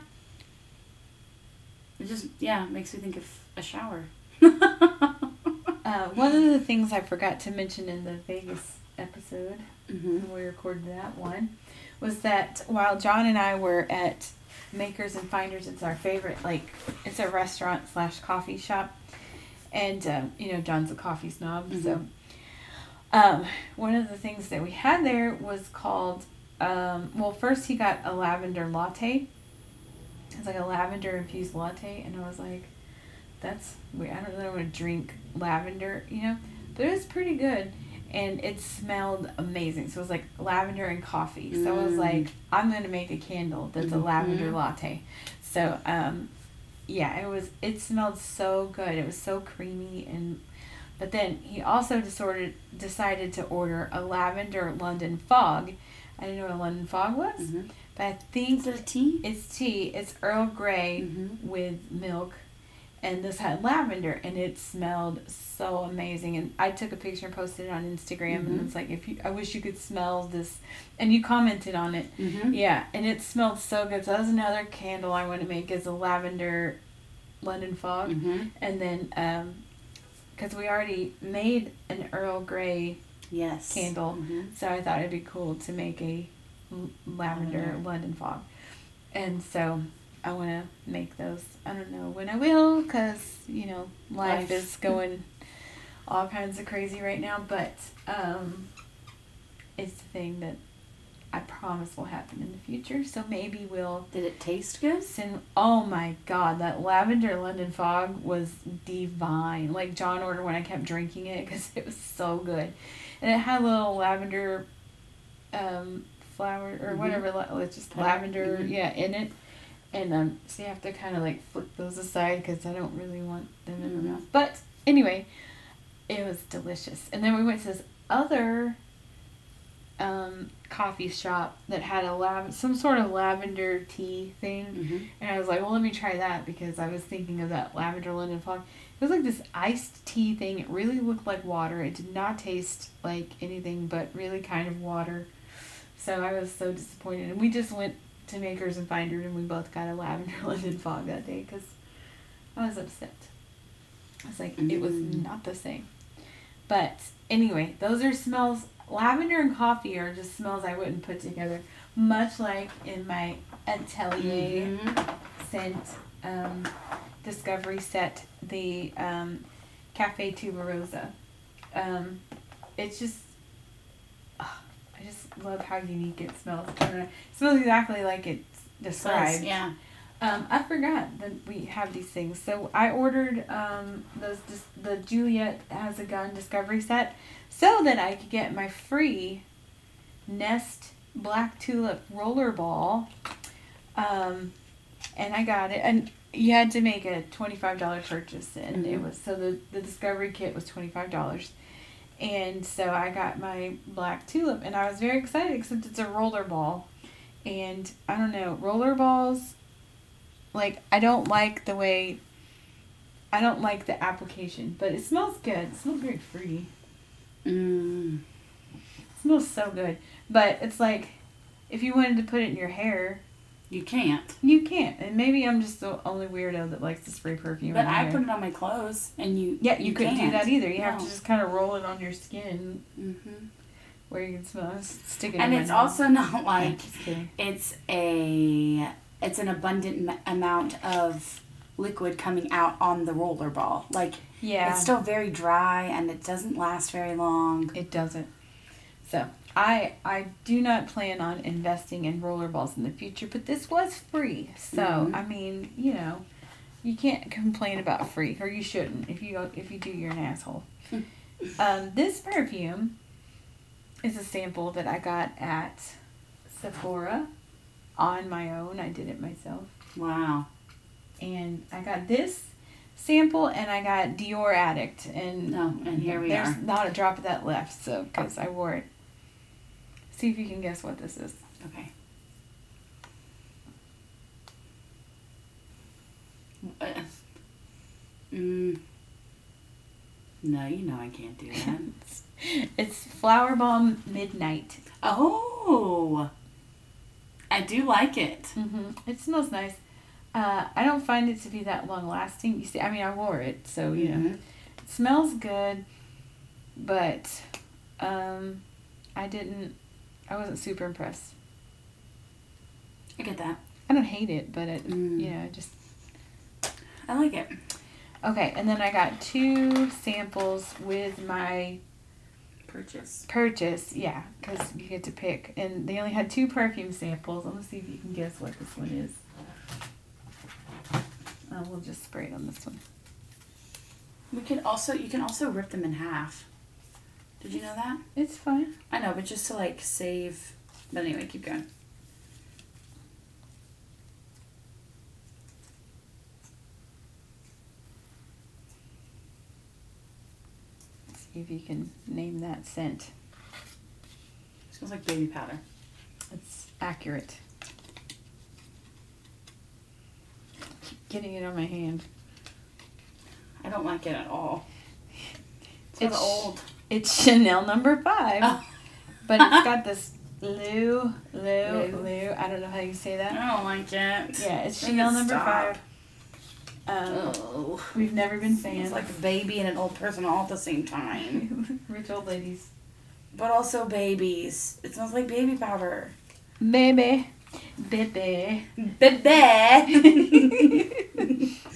It just yeah makes me think of a shower. Uh, one of the things I forgot to mention in the Vegas episode mm-hmm. when we recorded that one was that while John and I were at Makers and Finders, it's our favorite, like, it's a restaurant slash coffee shop. And, um, you know, John's a coffee snob. So, um, one of the things that we had there was called, um, well, first he got a lavender latte. It's like a lavender infused latte. And I was like, that's weird. I don't really want to drink lavender, you know, but it was pretty good and it smelled amazing. So it was like lavender and coffee. So I was Mm. like, I'm gonna make a candle that's a Mhm. lavender latte. So um, yeah, it was. It smelled so good. It was so creamy and. But then he also disordered, decided to order a lavender London fog. I didn't know what a London fog was, Mm-hmm. but I think Is it a tea? it's tea. It's Earl Grey Mhm. with milk, and this had lavender, and it smelled so amazing. And I took a picture and posted it on Instagram, and Mhm. it's like, if you, I wish you could smell this, and you commented on it. Mm-hmm. Yeah, and it smelled so good. So that was another candle I want to make is a lavender London fog, Mm-hmm. and then um, because we already made an Earl Grey Yes. Candle. Mhm. so I thought it'd be cool to make a lavender Lavender. London fog. And so I want to make those. I don't know when I will because, you know, life, Life. is going all kinds of crazy right now. But um, it's the thing that I promise will happen in the future. So maybe we'll Did it taste good? send. Oh my God, that lavender London fog was divine. Like John ordered when I kept drinking it because it was so good. And it had a little lavender um, flower or Mhm. whatever, it's just lavender, Mhm. yeah, in it. And um, so you have to kind of like flip those aside because I don't really want them in my mouth. But anyway, it was delicious. And then we went to this other um, coffee shop that had a lav- some sort of lavender tea thing. Mm-hmm. And I was like, well, let me try that because I was thinking of that lavender London fog. It was like this iced tea thing. It really looked like water. It did not taste like anything but really kind of water. So I was so disappointed. And we just went to Makers and Finders and we both got a lavender London fog that day because I was upset. I was like, it was Mm. not the same. But anyway, those are smells. Lavender and coffee are just smells I wouldn't put together. Much like in my atelier Mhm. scent um, discovery set, the um, Cafe Tuberosa. Um, it's just, just love how unique it smells. I don't know. It smells exactly like it's described. Yeah. Um, I forgot that we have these things. So I ordered um, those dis- the Juliette has a gun discovery set so that I could get my free Nest Black Tulip roller ball. Um, and I got it, and you had to make a twenty five dollar purchase, and it Mhm. was so the the discovery kit was twenty five dollars. And so I got my black tulip, and I was very excited, except it's a roller ball. And I don't know, roller balls like I don't like the way I don't like the application, but it smells good. It smells very free. Mm. It smells so good. But it's like if you wanted to put it in your hair, You can't. you can't. And maybe I'm just the only weirdo that likes to spray perfume. But I hair. put it on my clothes, and you. Yeah, you, couldn't do can't. that either. You have to just kind of roll it on your skin Mm-hmm. where you can smell it. Stick it And in it's nose. also not like it's a it's an abundant m- amount of liquid coming out on the roller ball. Like Yeah. it's still very dry and it doesn't last very long. It doesn't. So I I do not plan on investing in rollerballs in the future, but this was free. So Mhm. I mean, you know, you can't complain about free, or you shouldn't. If you if you do, you're an asshole. um, this perfume is a sample that I got at Sephora on my own. I did it myself. Wow. and I got this sample and I got Dior Addict and No, and here we there's are. not a drop of that left so because I wore it. See if you can guess what this is. Okay. Uh, Mm. No, you know I can't do that. It's Flowerbomb Midnight. oh, I do like it. hmm It smells nice. Uh, I don't find it to be that long lasting. You see, I mean, I wore it, so you know, Mhm. it smells good, but um, I didn't. I wasn't super impressed. I get that. I don't hate it, but it, Mm. you know, it just I like it. okay. And then I got two samples with my Purchase. purchase. Yeah, because you get to pick, and they only had two perfume samples. I'm gonna see if you can guess what this one is. Uh, we'll just spray it on this one. We can also you can also rip them in half. Did you know that? It's fine. I know, but just to like save. But anyway, keep going. See if you can name that scent. smells like baby powder. It's accurate. Keep getting it on my hand. I don't like it at all. It's, It's- old. It's Chanel number five, Oh. but it's got this Lou, Lou, Lou. Lou. I don't know how you say that. I don't like it. Yeah, it's Chanel number stop. five. Um, Oh. we've never been fans. It's like a baby and an old person all at the same time. rich old ladies. But also babies. It smells like baby powder. Baby, baby. Baby.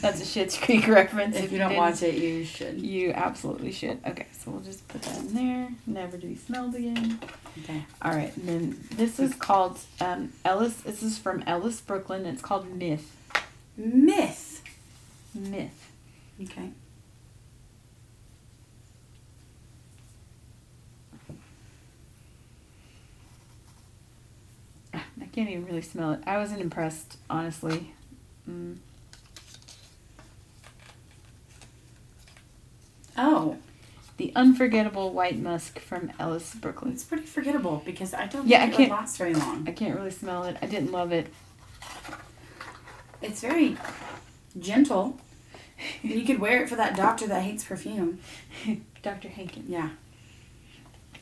That's a Schitt's Creek reference. if you don't watch it, you should. You absolutely should. Okay, so we'll just put that in there. Never to be smelled again. Okay. All right, and then this is called um, Ellis. This is from Ellis, Brooklyn. It's called Myth. Myth. Myth. Okay. I can't even really smell it. I wasn't impressed, honestly. Mm. Oh, The unforgettable white musk from Ellis, Brooklyn. it's pretty forgettable because I don't Yeah, think I can't- last very long. I can't really smell it. I didn't love it. It's very gentle. You could wear it for that doctor that hates perfume. Dr. Hankins. Yeah.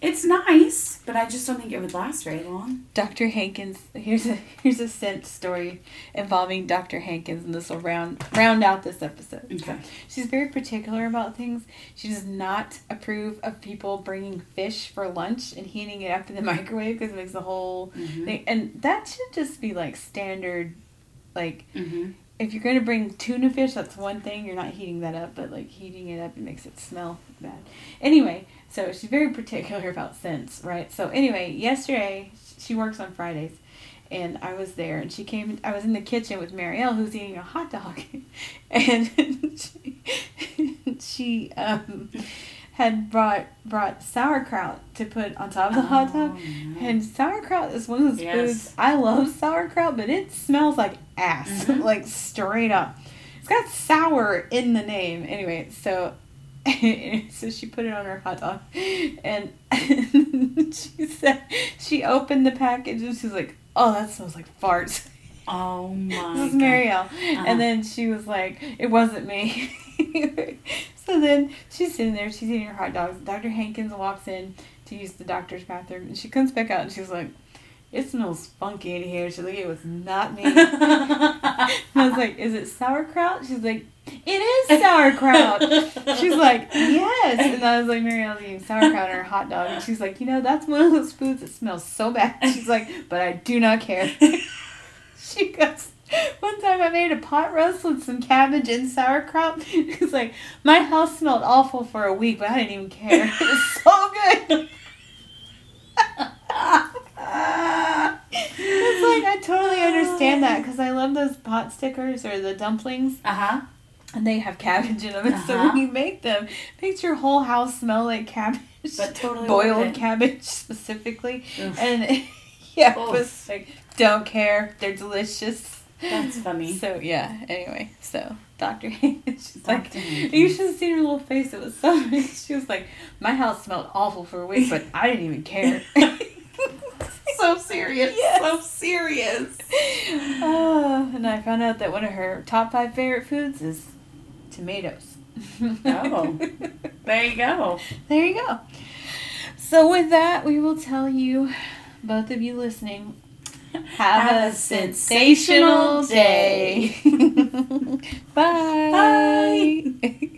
It's nice, but I just don't think it would last very long. Dr. Hankins. Here's a here's a scent story involving Dr. Hankins, and this will round round out this episode. Okay. She's very particular about things. She does not approve of people bringing fish for lunch and heating it up in the microwave because it makes the whole Mhm. thing. And that should just be like standard. Like Mm-hmm. if you're gonna bring tuna fish, that's one thing. You're not heating that up, but like heating it up, it makes it smell bad. Anyway, so she's very particular about scents, right? So anyway, yesterday she works on Fridays, and I was there, and she came. I was in the kitchen with Marielle, who's eating a hot dog, and she, she um, had brought brought sauerkraut to put on top of the hot dog. Oh, no. And sauerkraut is one of those Yes. foods I love sauerkraut, but it smells like ass, Mhm. like straight up. It's got sour in the name. Anyway, so so she put it on her hot dog, and she said she opened the package and she's like, "Oh, that smells like farts." Oh my. This is Marielle. Uh-huh. And then she was like, it wasn't me. so then she's sitting there, she's eating her hot dogs. Dr. Hankins walks in to use the doctor's bathroom, and she comes back out and she's like, it smells funky in here. She's like, it was not me. I was like, is it sauerkraut? She's like, it is sauerkraut. She's like, yes. And I was like, Marielle's eating sauerkraut on her hot dog. And she's like, you know, that's one of those foods that smells so bad. She's like, but I do not care. she goes, one time I made a pot roast with some cabbage and sauerkraut. It's like, my house smelled awful for a week, but I didn't even care. It was so good. It's like, I totally understand that because I love those pot stickers or the dumplings Uh huh. and they have cabbage in them. And so Uh-huh. when you make them, it makes your whole house smell like cabbage. But totally boiled cabbage specifically. Oof. And yeah, it Oof. was like, don't care. They're delicious. That's funny. So yeah. Anyway, so Dr. Haynes, she's like, Dr. Haynes. you should have seen her little face. It was so. She was like, my house smelled awful for a week, but I didn't even care. So serious. Yes. So serious. oh, and I found out that one of her top five favorite foods is tomatoes. Oh. There you go. There you go. So with that, we will tell you, both of you listening, have, Have a sensational sensational day. Bye. Bye.